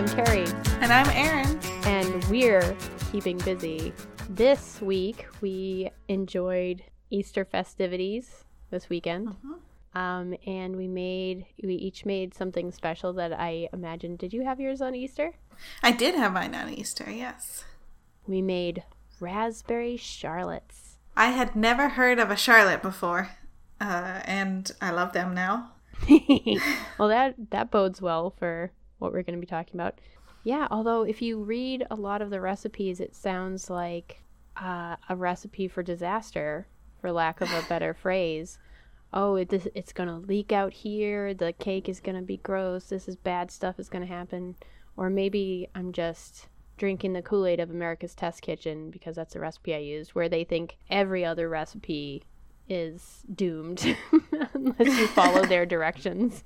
I'm Carrie, And I'm Erin. and we're keeping busy. This week, we enjoyed Easter festivities this weekend. Um, and we made, we each made something special that I imagine. Did you have yours on Easter? I did have mine on Easter, yes. We made raspberry charlottes. I had never heard of a Charlotte before, uh, and I love them now. well, that that bodes well for what we're going to be talking about. Yeah, although if you read a lot of the recipes, it sounds like uh, a recipe for disaster, for lack of a better phrase. Oh, it, this, it's going to leak out here. The cake is going to be gross. This is bad stuff is going to happen. Or maybe I'm just drinking the Kool Aid of America's Test Kitchen because that's the recipe I used, where they think every other recipe is doomed unless you follow their directions.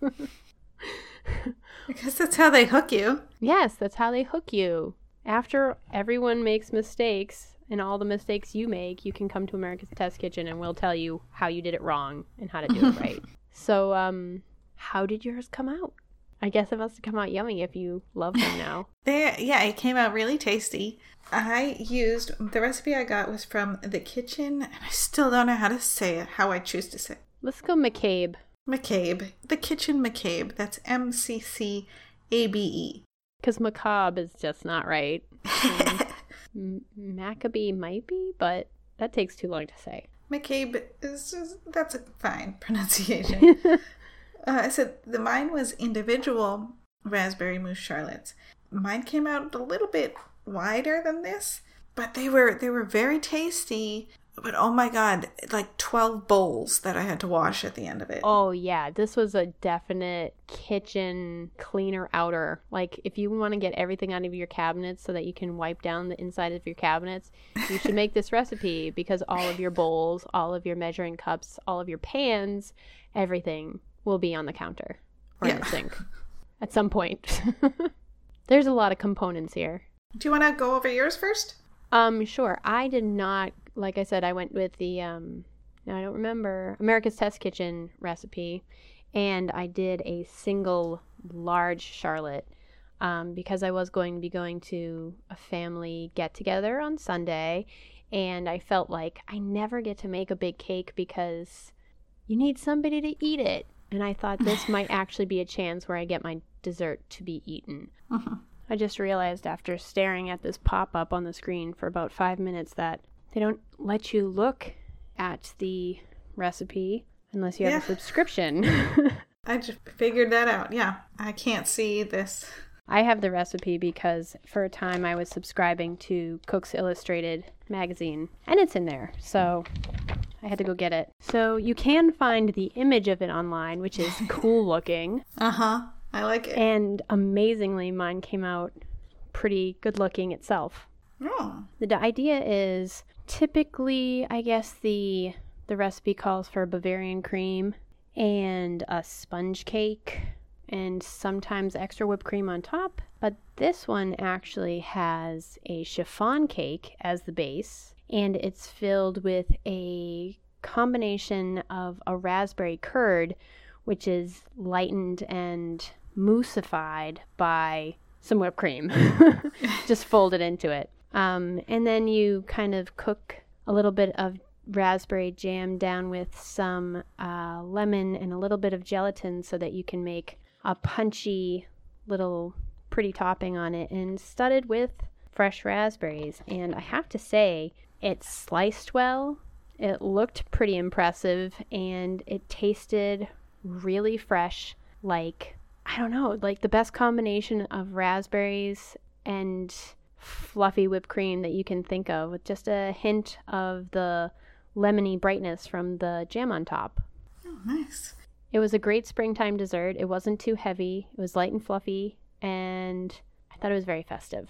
Because that's how they hook you. yes, that's how they hook you. After everyone makes mistakes and all the mistakes you make, you can come to America's Test Kitchen and we'll tell you how you did it wrong and how to do it right. So, um, how did yours come out? I guess it must have come out yummy if you love them now. They, yeah, it came out really tasty. I used the recipe I got was from the kitchen, and I still don't know how to say it, how I choose to say it. Let's go McCabe. McCabe. The Kitchen McCabe. That's M C C A B E. Because macabre is just not right. M- Maccabee might be, but that takes too long to say. McCabe is just, that's a fine pronunciation. uh, said the mine was individual raspberry mousse charlottes. Mine came out a little bit wider than this, but they were they were very tasty. But oh my god, like twelve bowls that I had to wash at the end of it. Oh yeah, this was a definite kitchen cleaner outer. Like if you want to get everything out of your cabinets so that you can wipe down the inside of your cabinets, you should make this recipe because all of your bowls, all of your measuring cups, all of your pans, everything will be on the counter or in the sink at some point. There's a lot of components here. Do you want to go over yours first? Um, sure. I did not, like I said, I went with the, um, now I don't remember, America's Test Kitchen recipe, and I did a single large charlotte um, because I was going to be going to a family get together on Sunday, and I felt like I never get to make a big cake because you need somebody to eat it. And I thought this might actually be a chance where I get my dessert to be eaten. I just realized after staring at this pop up on the screen for about five minutes that they don't let you look at the recipe unless you have Yeah. a subscription. I just figured that out. Yeah, I can't see this. I have the recipe because for a time I was subscribing to Cooks Illustrated magazine and it's in there. So I had to go get it. So you can find the image of it online, which is cool looking. Uh huh. I like it. And amazingly, mine came out pretty good looking itself. Oh, The idea is typically, I guess the the recipe calls for Bavarian cream and a sponge cake and sometimes extra whipped cream on top. But this one actually has a chiffon cake as the base and it's filled with a combination of a raspberry curd which is lightened and mousseified by some whipped cream, just folded into it. Um, and then you kind of cook a little bit of raspberry jam down with some uh, lemon and a little bit of gelatin so that you can make a punchy little pretty topping on it and studded with fresh raspberries. And I have to say, it sliced well. It looked pretty impressive and it tasted really fresh, like I don't know, like the best combination of raspberries and fluffy whipped cream that you can think of, with just a hint of the lemony brightness from the jam on top. oh nice. It was a great springtime dessert. It wasn't too heavy, it was light and fluffy, and I thought it was very festive.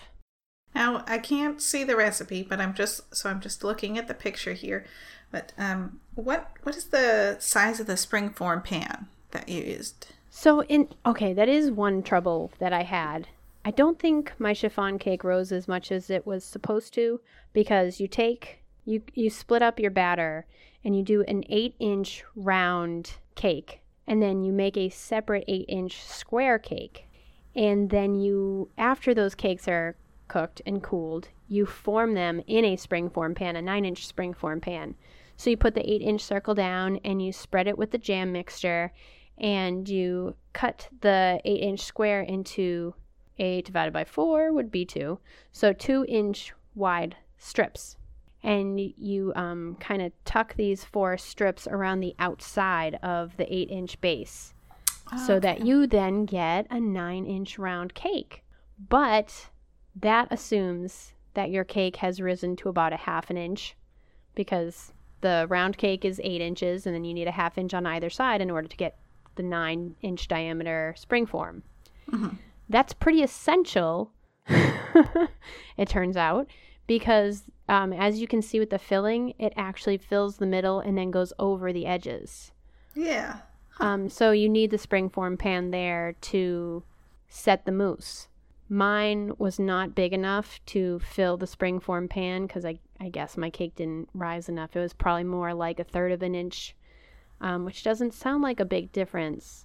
Now I can't see the recipe, but I'm just so I'm just looking at the picture here. But um, what what is the size of the springform pan that you used? So in okay, that is one trouble that I had. I don't think my chiffon cake rose as much as it was supposed to because you take you you split up your batter and you do an 8 inch round cake and then you make a separate 8 inch square cake And then you, after those cakes are cooked and cooled, you form them in a spring form pan, a nine inch spring form pan. So you put the eight inch circle down and you spread it with the jam mixture and you cut the eight inch square into eight divided by four would be two. So two inch wide strips. And you um, kind of tuck these four strips around the outside of the eight inch base so that you then get a nine inch round cake. But that assumes that your cake has risen to about a half an inch because the round cake is eight inches and then you need a half inch on either side in order to get the nine inch diameter spring form. Mhm. That's pretty essential, it turns out, because um, as you can see with the filling, it actually fills the middle and then goes over the edges. Yeah. Um, so you need the springform pan there to set the mousse. Mine was not big enough to fill the springform pan because I, I guess my cake didn't rise enough. It was probably more like a third of an inch, um, which doesn't sound like a big difference.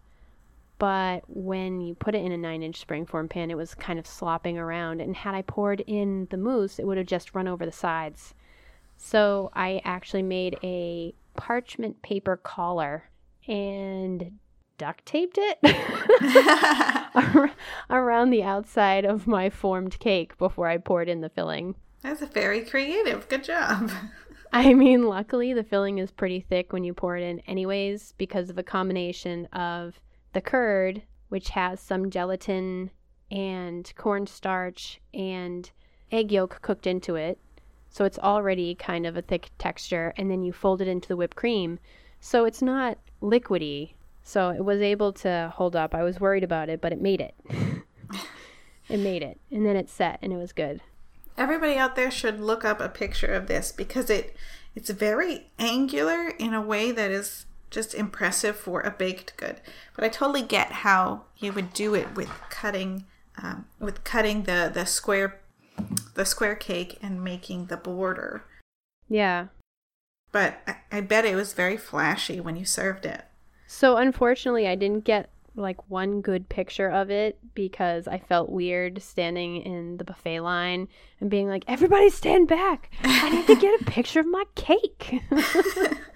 But when you put it in a nine inch springform pan, it was kind of slopping around. And had I poured in the mousse, it would have just run over the sides. So I actually made a parchment paper collar and duct taped it around the outside of my formed cake before I poured in the filling. That's very creative. Good job. I mean, luckily the filling is pretty thick when you pour it in, anyways, because of a combination of the curd, which has some gelatin and cornstarch and egg yolk cooked into it. So it's already kind of a thick texture, and then you fold it into the whipped cream. So it's not liquidy. So it was able to hold up. I was worried about it, but it made it. it made it. And then it set, and it was good. Everybody out there should look up a picture of this because it it's very angular in a way that is just impressive for a baked good. But I totally get how you would do it with cutting um, with cutting the the square the square cake and making the border. Yeah. But I, I bet it was very flashy when you served it. So unfortunately, I didn't get like one good picture of it because I felt weird standing in the buffet line and being like, "Everybody stand back! I need to get a picture of my cake."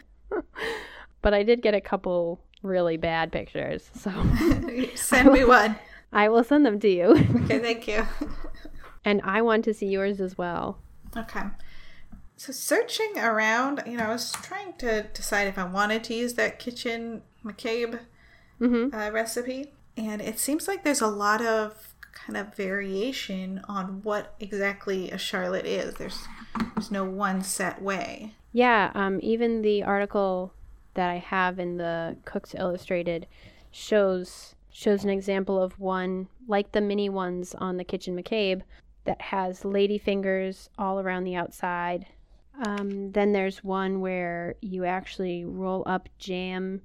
but I did get a couple really bad pictures, so Send me one. I will send them to you. Okay, thank you. and I want to see yours as well. Okay. So searching around, you know, I was trying to decide if I wanted to use that kitchen McCabe Mm-hmm. uh, recipe, and it seems like there's a lot of kind of variation on what exactly a charlotte is. There's there's no one set way. Yeah, um, even the article that I have in the Cooks Illustrated shows shows an example of one like the mini ones on the Kitchen McCabe that has lady fingers all around the outside. Um, then there's one where you actually roll up jam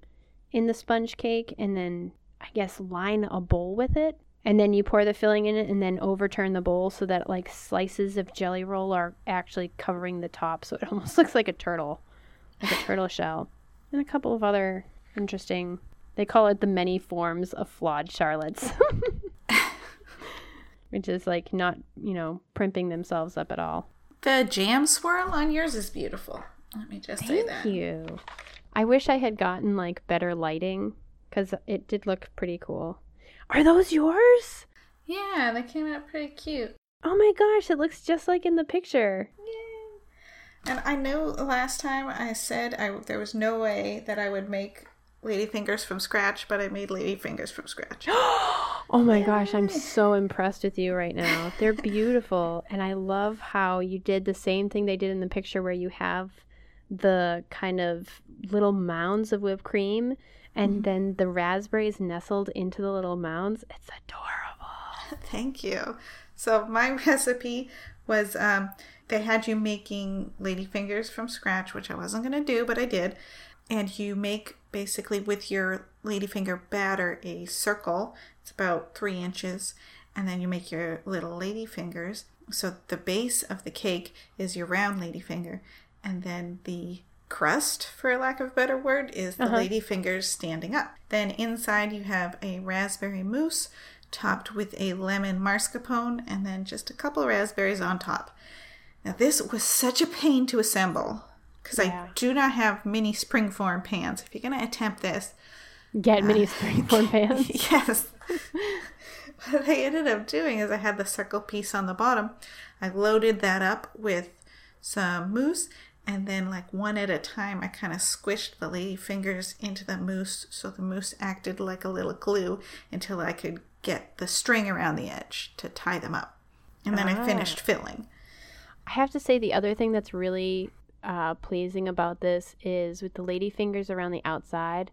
in the sponge cake and then I guess line a bowl with it. And then you pour the filling in it and then overturn the bowl so that like slices of jelly roll are actually covering the top. So it almost looks like a turtle, like a turtle shell. And a couple of other interesting, they call it the many forms of flawed charlottes. Which is like not, you know, primping themselves up at all. The jam swirl on yours is beautiful. Let me just say that. Thank you. I wish I had gotten like better lighting because it did look pretty cool. Are those yours? Yeah, they came out pretty cute. Oh my gosh, it looks just like in the picture. Yay. And I know last time I said I there was no way that I would make lady fingers from scratch, but I made lady fingers from scratch. Oh my gosh, I'm so impressed with you right now. They're beautiful. And I love how you did the same thing they did in the picture where you have the kind of little mounds of whipped cream and then the raspberries nestled into the little mounds. It's adorable. Thank you. So my recipe was um, they had you making ladyfingers from scratch, which I wasn't gonna do, but I did. And you make basically with your ladyfinger batter a circle. It's about three inches, and then you make your little ladyfingers. So the base of the cake is your round ladyfinger, and then the crust, for lack of a better word, is the Uh-huh. ladyfingers standing up. Then inside you have a raspberry mousse topped with a lemon mascarpone, and then just a couple raspberries on top. Now, this was such a pain to assemble because Yeah. I do not have mini springform pans. If you're going to attempt this, Get mini uh, springform pans. yes. what I ended up doing is I had the circle piece on the bottom. I loaded that up with some mousse, and then, like one at a time, I kind of squished the lady fingers into the mousse so the mousse acted like a little glue until I could get the string around the edge to tie them up. And then I finished ah. filling. I have to say the other thing that's really uh, pleasing about this is with the lady fingers around the outside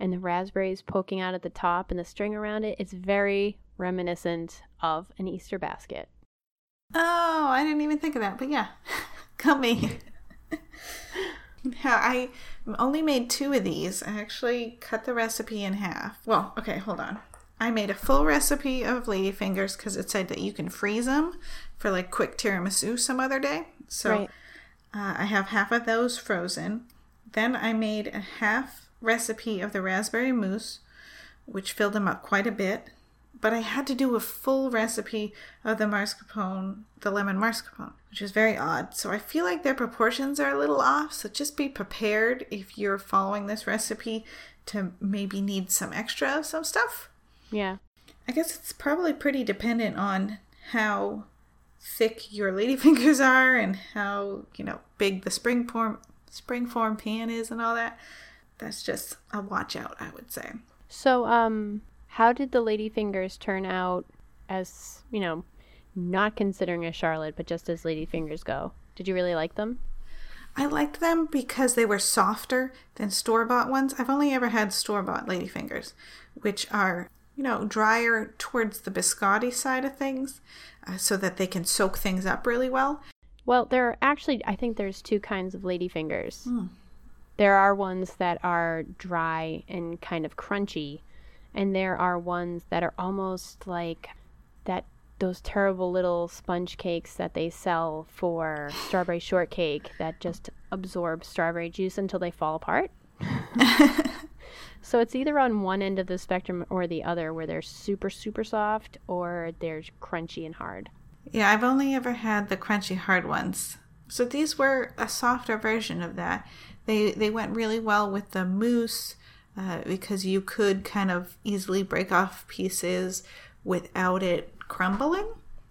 and the raspberries poking out at the top and the string around it. It's very reminiscent of an Easter basket. Oh, I didn't even think of that, but yeah, yeah, I only made two of these. I actually cut the recipe in half. Well, okay, hold on. I made a full recipe of ladyfingers because it said that you can freeze them for like quick tiramisu some other day. So Right. uh, I have half of those frozen. Then I made a half recipe of the raspberry mousse, which filled them up quite a bit. But I had to do a full recipe of the mascarpone, the lemon mascarpone, which is very odd. So I feel like their proportions are a little off. So just be prepared if you're following this recipe to maybe need some extra of some stuff. Yeah. I guess it's probably pretty dependent on how thick your ladyfingers are and how, you know, big the spring form spring form pan is and all that. That's just a watch out, I would say. So, um, how did the lady fingers turn out as, you know, not considering a Charlotte, but just as lady fingers go? Did you really like them? I liked them because they were softer than store bought ones. I've only ever had store bought ladyfingers, which are, you know, drier towards the biscotti side of things uh, so that they can soak things up really well. Well, there are actually, I think there's two kinds of lady fingers. Hmm. There are ones that are dry and kind of crunchy, and there are ones that are almost like that those terrible little sponge cakes that they sell for strawberry shortcake that just absorb strawberry juice until they fall apart. so it's either on one end of the spectrum or the other where they're super super soft or they're crunchy and hard. Yeah, I've only ever had the crunchy hard ones. So these were a softer version of that. They they went really well with the mousse uh, because you could kind of easily break off pieces without it crumbling.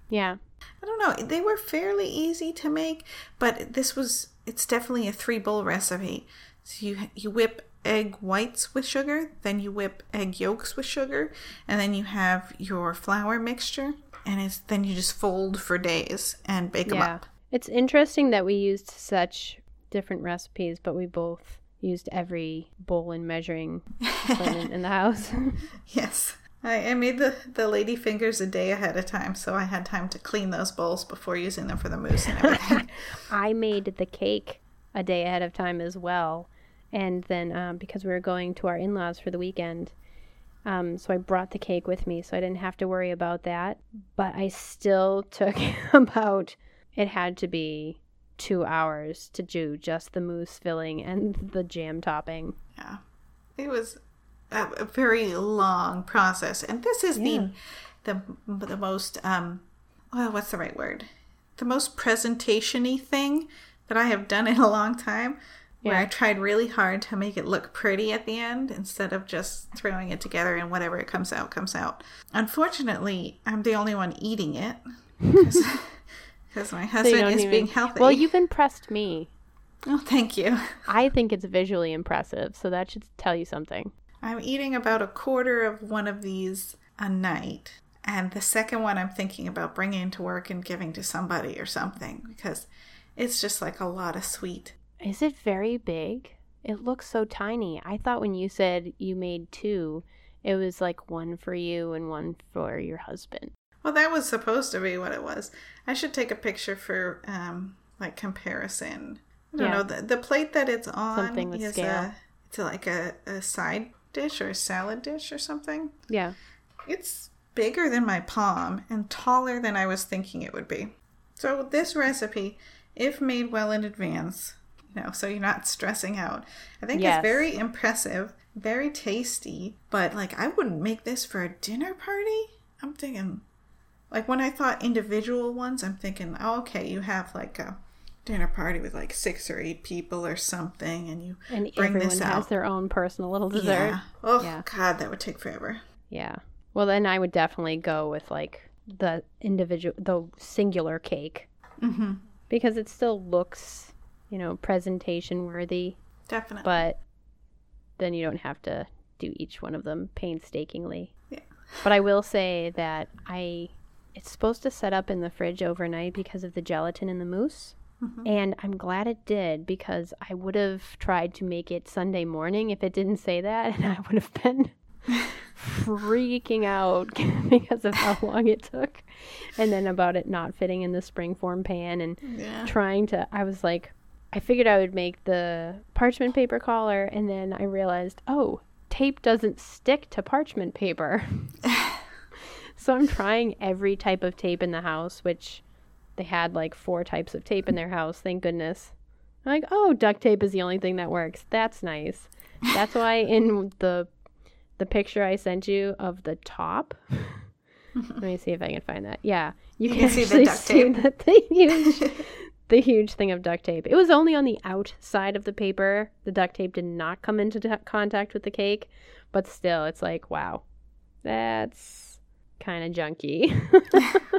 Yeah. I don't know. They were fairly easy to make, but this was it's definitely a three bowl recipe. So you you whip egg whites with sugar, then you whip egg yolks with sugar, and then you have your flour mixture, and it's then you just fold for days and bake them up. It's interesting that we used such different recipes, but we both used every bowl and measuring in the house. Yes. I, I made the, the lady fingers a day ahead of time, so I had time to clean those bowls before using them for the mousse and everything. I made the cake a day ahead of time as well. And then um, because we were going to our in laws for the weekend, um, so I brought the cake with me, so I didn't have to worry about that. But I still took about, it had to be two hours to do just the mousse filling and the jam topping. Yeah. It was a, a very long process. And this is Yeah. the the the most um well, what's the right word? The most presentation-y thing that I have done in a long time. Where Yeah. I tried really hard to make it look pretty at the end instead of just throwing it together and whatever it comes out comes out. Unfortunately, I'm the only one eating it because my husband don't is even- being healthy. Well, you've impressed me. oh, thank you. I think it's visually impressive, so that should tell you something. I'm eating about a quarter of one of these a night. And the second one I'm thinking about bringing to work and giving to somebody or something because it's just like a lot of sweet. Is it very big? It looks so tiny. I thought when you said you made two, it was like one for you and one for your husband. Well, that was supposed to be what it was. I should take a picture for um like comparison. I don't Yeah. know the the plate that it's on Something with is scale. a it's like a, a side dish or a salad dish or something. Yeah. It's bigger than my palm and taller than I was thinking it would be. So this recipe, if made well in advance, know, so you're not stressing out, I think Yes. it's very impressive, very tasty. But like, I wouldn't make this for a dinner party. I'm thinking, like when I thought individual ones, I'm thinking, oh, okay, you have like a dinner party with like six or eight people or something, and you And bring everyone this has their own personal little dessert. Yeah. Oh Yeah. God, that would take forever. Yeah. Well, then I would definitely go with like the individual, the singular cake Mm-hmm. because it still looks, you know, presentation worthy, Definitely. but then you don't have to do each one of them painstakingly. Yeah. But I will say that I, it's supposed to set up in the fridge overnight because of the gelatin in the mousse. Mhm. And I'm glad it did because I would have tried to make it Sunday morning if it didn't say that, and I would have been freaking out because of how long it took. And then about it not fitting in the springform pan and yeah. trying to, I was like, I figured I would make the parchment paper collar, and then I realized, oh, tape doesn't stick to parchment paper. so I'm trying every type of tape in the house, which they had like four types of tape in their house, thank goodness. I'm like, oh, duct tape is the only thing that works. That's nice. That's why in the the picture I sent you of the top. Let me see if I can find that. Yeah, you, You can, can see the duct see tape. that the huge, the huge thing of duct tape. It was only on the outside of the paper. The duct tape did not come into t- contact with the cake, but still, it's like, wow, that's kind of junky.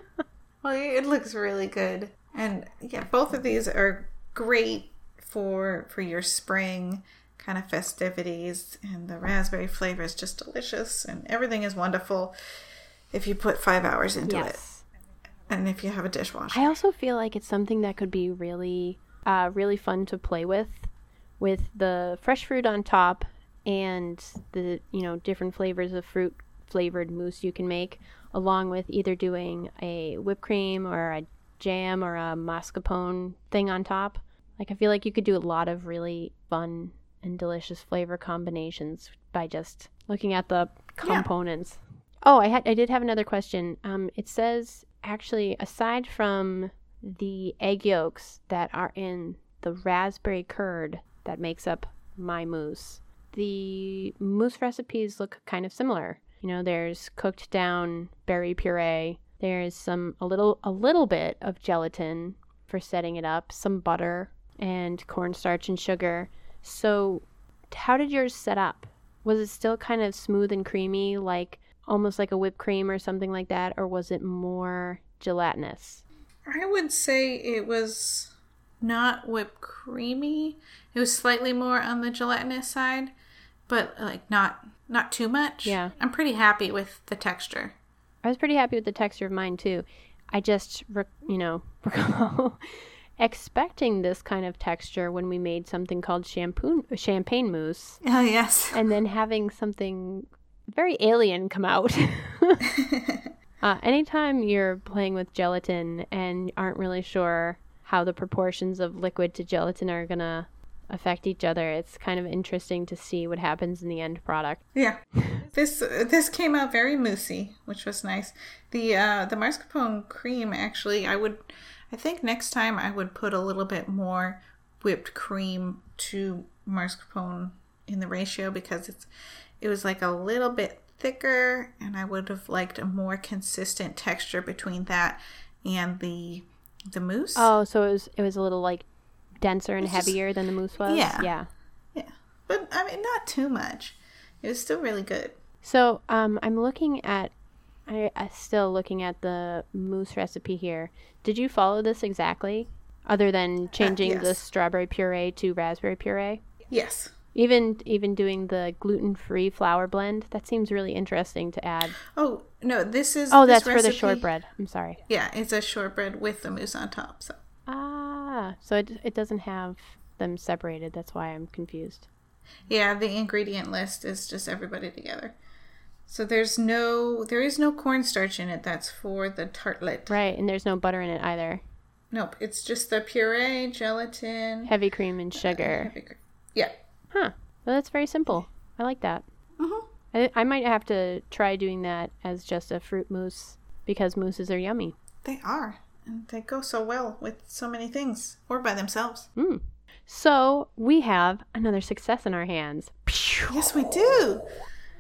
Well, it looks really good, and yeah, both of these are great for for your spring kind of festivities. And the raspberry flavor is just delicious, and everything is wonderful if you put five hours into it, yes. And if you have a dishwasher. I also feel like it's something that could be really, uh, really fun to play with, with the fresh fruit on top and the you know different flavors of fruit flavored mousse you can make, along with either doing a whipped cream or a jam or a mascarpone thing on top. Like I feel like you could do a lot of really fun and delicious flavor combinations by just looking at the components. Oh, I had I did have another question. Um, it says actually aside from the egg yolks that are in the raspberry curd that makes up my mousse, the mousse recipes look kind of similar. You know, there's cooked down berry puree. There's some a little a little bit of gelatin for setting it up, some butter and cornstarch and sugar. So, how did yours set up? Was it still kind of smooth and creamy, like almost like a whipped cream or something like that, or was it more gelatinous? I would say it was not whipped creamy. It was slightly more on the gelatinous side, but like not not too much. Yeah. I'm pretty happy with the texture. I was pretty happy with the texture of mine too. I just, you know, recall expecting this kind of texture when we made something called shampoo champagne mousse, Oh yes. and then having something very alien come out. uh, anytime you're playing with gelatin and aren't really sure how the proportions of liquid to gelatin are gonna affect each other, it's kind of interesting to see what happens in the end product. Yeah, this this came out very moussey, which was nice. The uh, the mascarpone cream actually, I would, I think next time I would put a little bit more whipped cream to mascarpone in the ratio because it's it was like a little bit thicker, and I would have liked a more consistent texture between that and the the mousse. Oh, so it was it was a little like denser and heavier than the mousse was. Yeah. Yeah. Yeah, but I mean not too much. It was still really good. So um, I'm looking at, I, I still looking at the mousse recipe here. Did you follow this exactly, other than changing the yes. strawberry puree to raspberry puree? Yes. Even even doing the gluten free flour blend. That seems really interesting to add. Oh no, this is Oh, this that's for the shortbread. I'm sorry. Yeah, it's a shortbread with the mousse on top. So Ah, so it it doesn't have them separated. That's why I'm confused. yeah, the ingredient list is just everybody together. So there's no there is no cornstarch in it. That's for the tartlet. Right, and there's no butter in it either. Nope, it's just the puree, gelatin, Heavy cream and sugar. heavy cream. Yeah. Huh. Well, that's very simple. I like that. Mhm. I, I might have to try doing that as just a fruit mousse because mousses are yummy. They are, and they go so well with so many things, or by themselves. Mm. So we have another success in our hands. Yes, we do.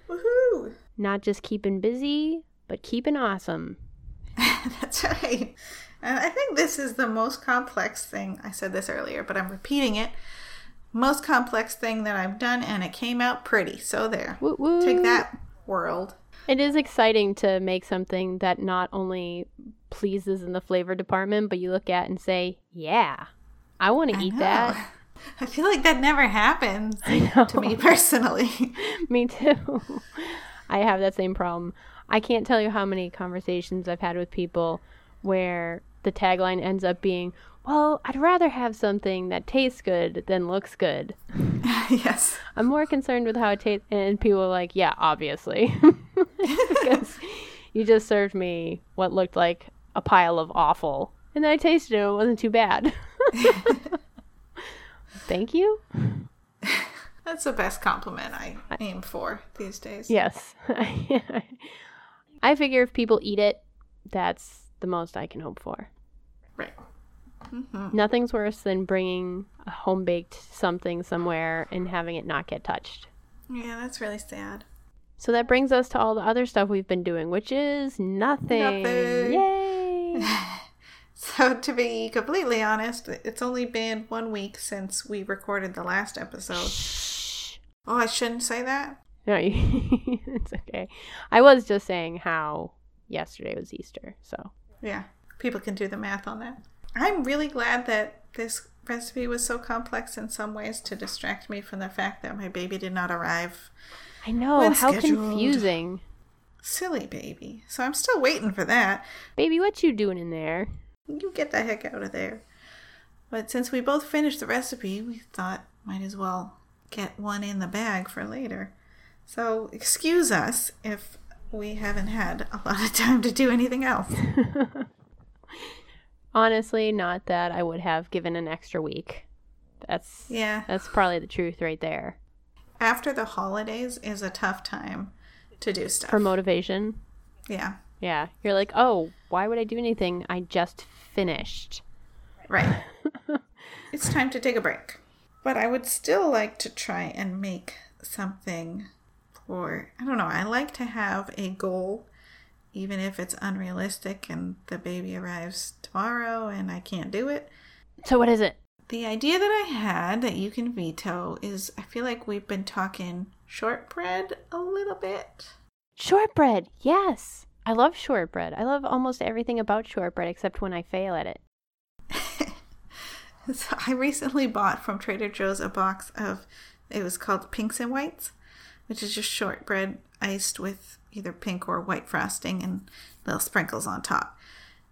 Woohoo! Not just keeping busy, but keeping awesome. That's right. And I think this is the most complex thing. I said this earlier, but I'm repeating it. Most complex thing that I've done, and it came out pretty. So there. Woot woot. Take that, world. It is exciting to make something that not only pleases in the flavor department, but you look at and say, "Yeah, I want to eat know. that." I feel like that never happens to me personally. Me too. I have that same problem. I can't tell you how many conversations I've had with people where the tagline ends up being, "Well, I'd rather have something that tastes good than looks good." yes. I'm more concerned with how it tastes, and people are like, "Yeah, obviously," because you just served me what looked like a pile of awful, and then I tasted it; and it wasn't too bad. Thank you. That's the best compliment I aim for these days. Yes. I figure if people eat it, that's the most I can hope for. Right. Hmm Nothing's worse than bringing a home baked something somewhere and having it not get touched. Yeah, that's really sad. So that brings us to all the other stuff we've been doing, which is nothing. Nothing. Yay! So, to be completely honest, it's only been one week since we recorded the last episode. Shh. Oh, I shouldn't say that? No, you- it's okay. I was just saying how yesterday was Easter, so Yeah, people can do the math on that. I'm really glad that this recipe was so complex in some ways to distract me from the fact that my baby did not arrive. I know how scheduled. confusing. Silly baby. So, I'm still waiting for that. Baby, what you doing in there? You get the heck out of there. But since we both finished the recipe, we thought might as well get one in the bag for later. So excuse us if we haven't had a lot of time to do anything else. Honestly, not that I would have given an extra week. That's Yeah. that's probably the truth right there. After the holidays is a tough time to do stuff. For motivation. yeah. Yeah. You're like, "Oh, why would I do anything? I just finished." Right. it's time to take a break. But I would still like to try and make something for, I don't know, I like to have a goal, even if it's unrealistic and the baby arrives tomorrow and I can't do it. So what is it? The idea that I had that you can veto is I feel like we've been talking shortbread a little bit. Shortbread. Yes. I love shortbread. I love almost everything about shortbread except when I fail at it. So I recently bought from Trader Joe's a box of it was called Pinks and Whites, which is just shortbread iced with either pink or white frosting and little sprinkles on top.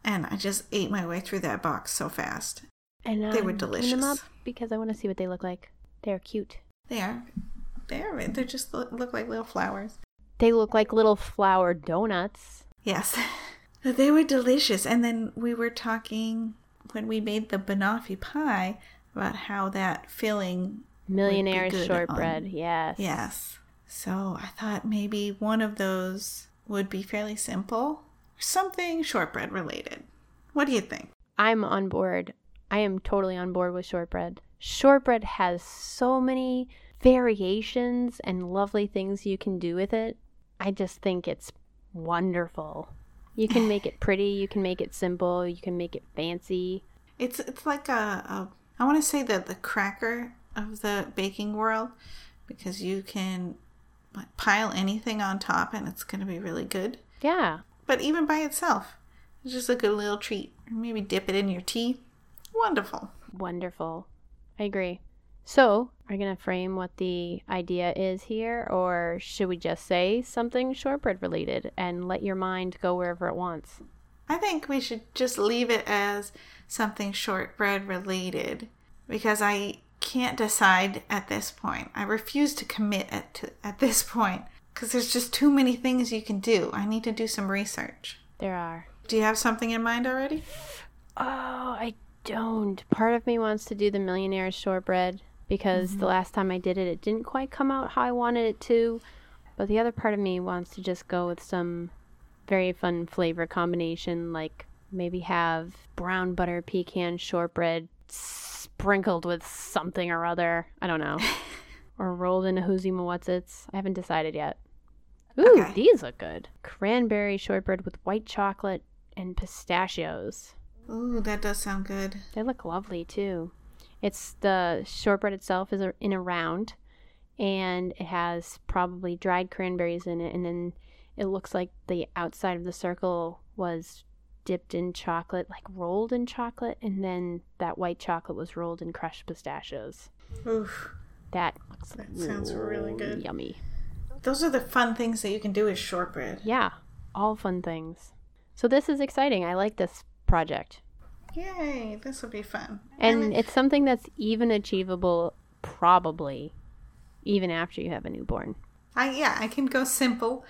And I just ate my way through that box so fast. And They were um, I'm looking them delicious. up because I want to see what they look like. They're cute. They are they are they just look, look like little flowers. They look like little flower donuts. Yes. They were delicious. And then we were talking when we made the banoffee pie about how that filling Millionaire's good shortbread. on- yes. Yes. So I thought maybe one of those would be fairly simple. Something shortbread related. What do you think? I'm on board. I am totally on board with shortbread. Shortbread has so many variations and lovely things you can do with it. I just think it's wonderful. You can make it pretty, you can make it simple, you can make it fancy. It's it's like a, a I want to say that the cracker of the baking world because you can pile anything on top and it's going to be really good. Yeah. But even by itself, it's just a good little treat. Maybe dip it in your tea. Wonderful. Wonderful. I agree. So, are you going to frame what the idea is here, or should we just say something shortbread related and let your mind go wherever it wants? I think we should just leave it as something shortbread related because I can't decide at this point. I refuse to commit at, to, at this point because there's just too many things you can do. I need to do some research. There are. Do you have something in mind already? Oh, I don't. Part of me wants to do the millionaire's shortbread because the mm-hmm. last time I did it, it didn't quite come out how I wanted it to. But the other part of me wants to just go with some very fun flavor combination, like maybe have brown butter pecan shortbread sprinkled with something or other. I don't know. or rolled in a who's what's its. I haven't decided yet. Ooh, Okay. these look good. Cranberry shortbread with white chocolate and pistachios. Ooh, that does sound good. They look lovely too. It's the shortbread itself is in a round, and it has probably dried cranberries in it, and then it looks like the outside of the circle was dipped in chocolate, like rolled in chocolate, and then that white chocolate was rolled in crushed pistachios. Oof. That looks That sounds really good. Yummy. Those are the fun things that you can do with shortbread. Yeah, all fun things. So this is exciting. I like this project. Yay, this will be fun. And it's something that's even achievable probably even after you have a newborn. I yeah, I can go simple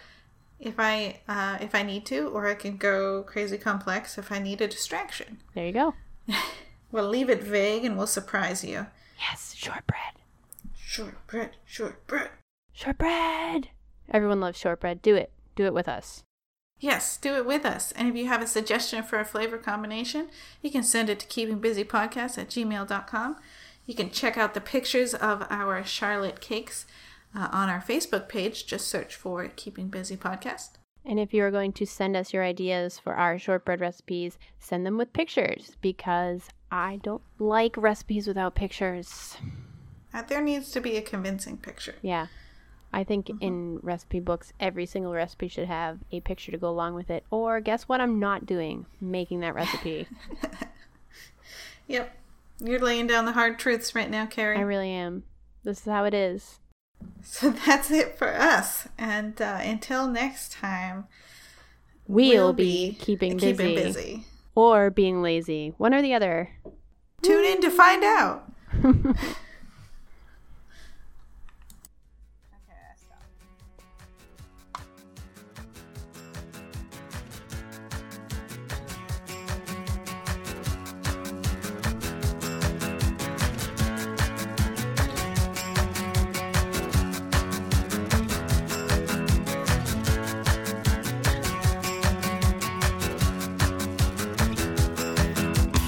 if I uh, if I need to, or I can go crazy complex if I need a distraction. There you go. We'll leave it vague and we'll surprise you. Yes, shortbread. Shortbread, shortbread. Shortbread. Everyone loves shortbread. Do it. Do it with us. Yes, do it with us. And if you have a suggestion for a flavor combination, you can send it to keepingbusypodcast at gmail.com. You can check out the pictures of our Charlotte cakes uh, on our Facebook page. Just search for Keeping Busy Podcast. And if you are going to send us your ideas for our shortbread recipes, send them with pictures because I don't like recipes without pictures. Uh, there needs to be a convincing picture. Yeah. I think in recipe books, every single recipe should have a picture to go along with it. Or guess what? I'm not doing making that recipe. Yep. You're laying down the hard truths right now, Carrie. I really am. This is how it is. So that's it for us. And uh, until next time, We'll, be, keeping busy, keeping busy. or being lazy. One or the other. Tune in to find out.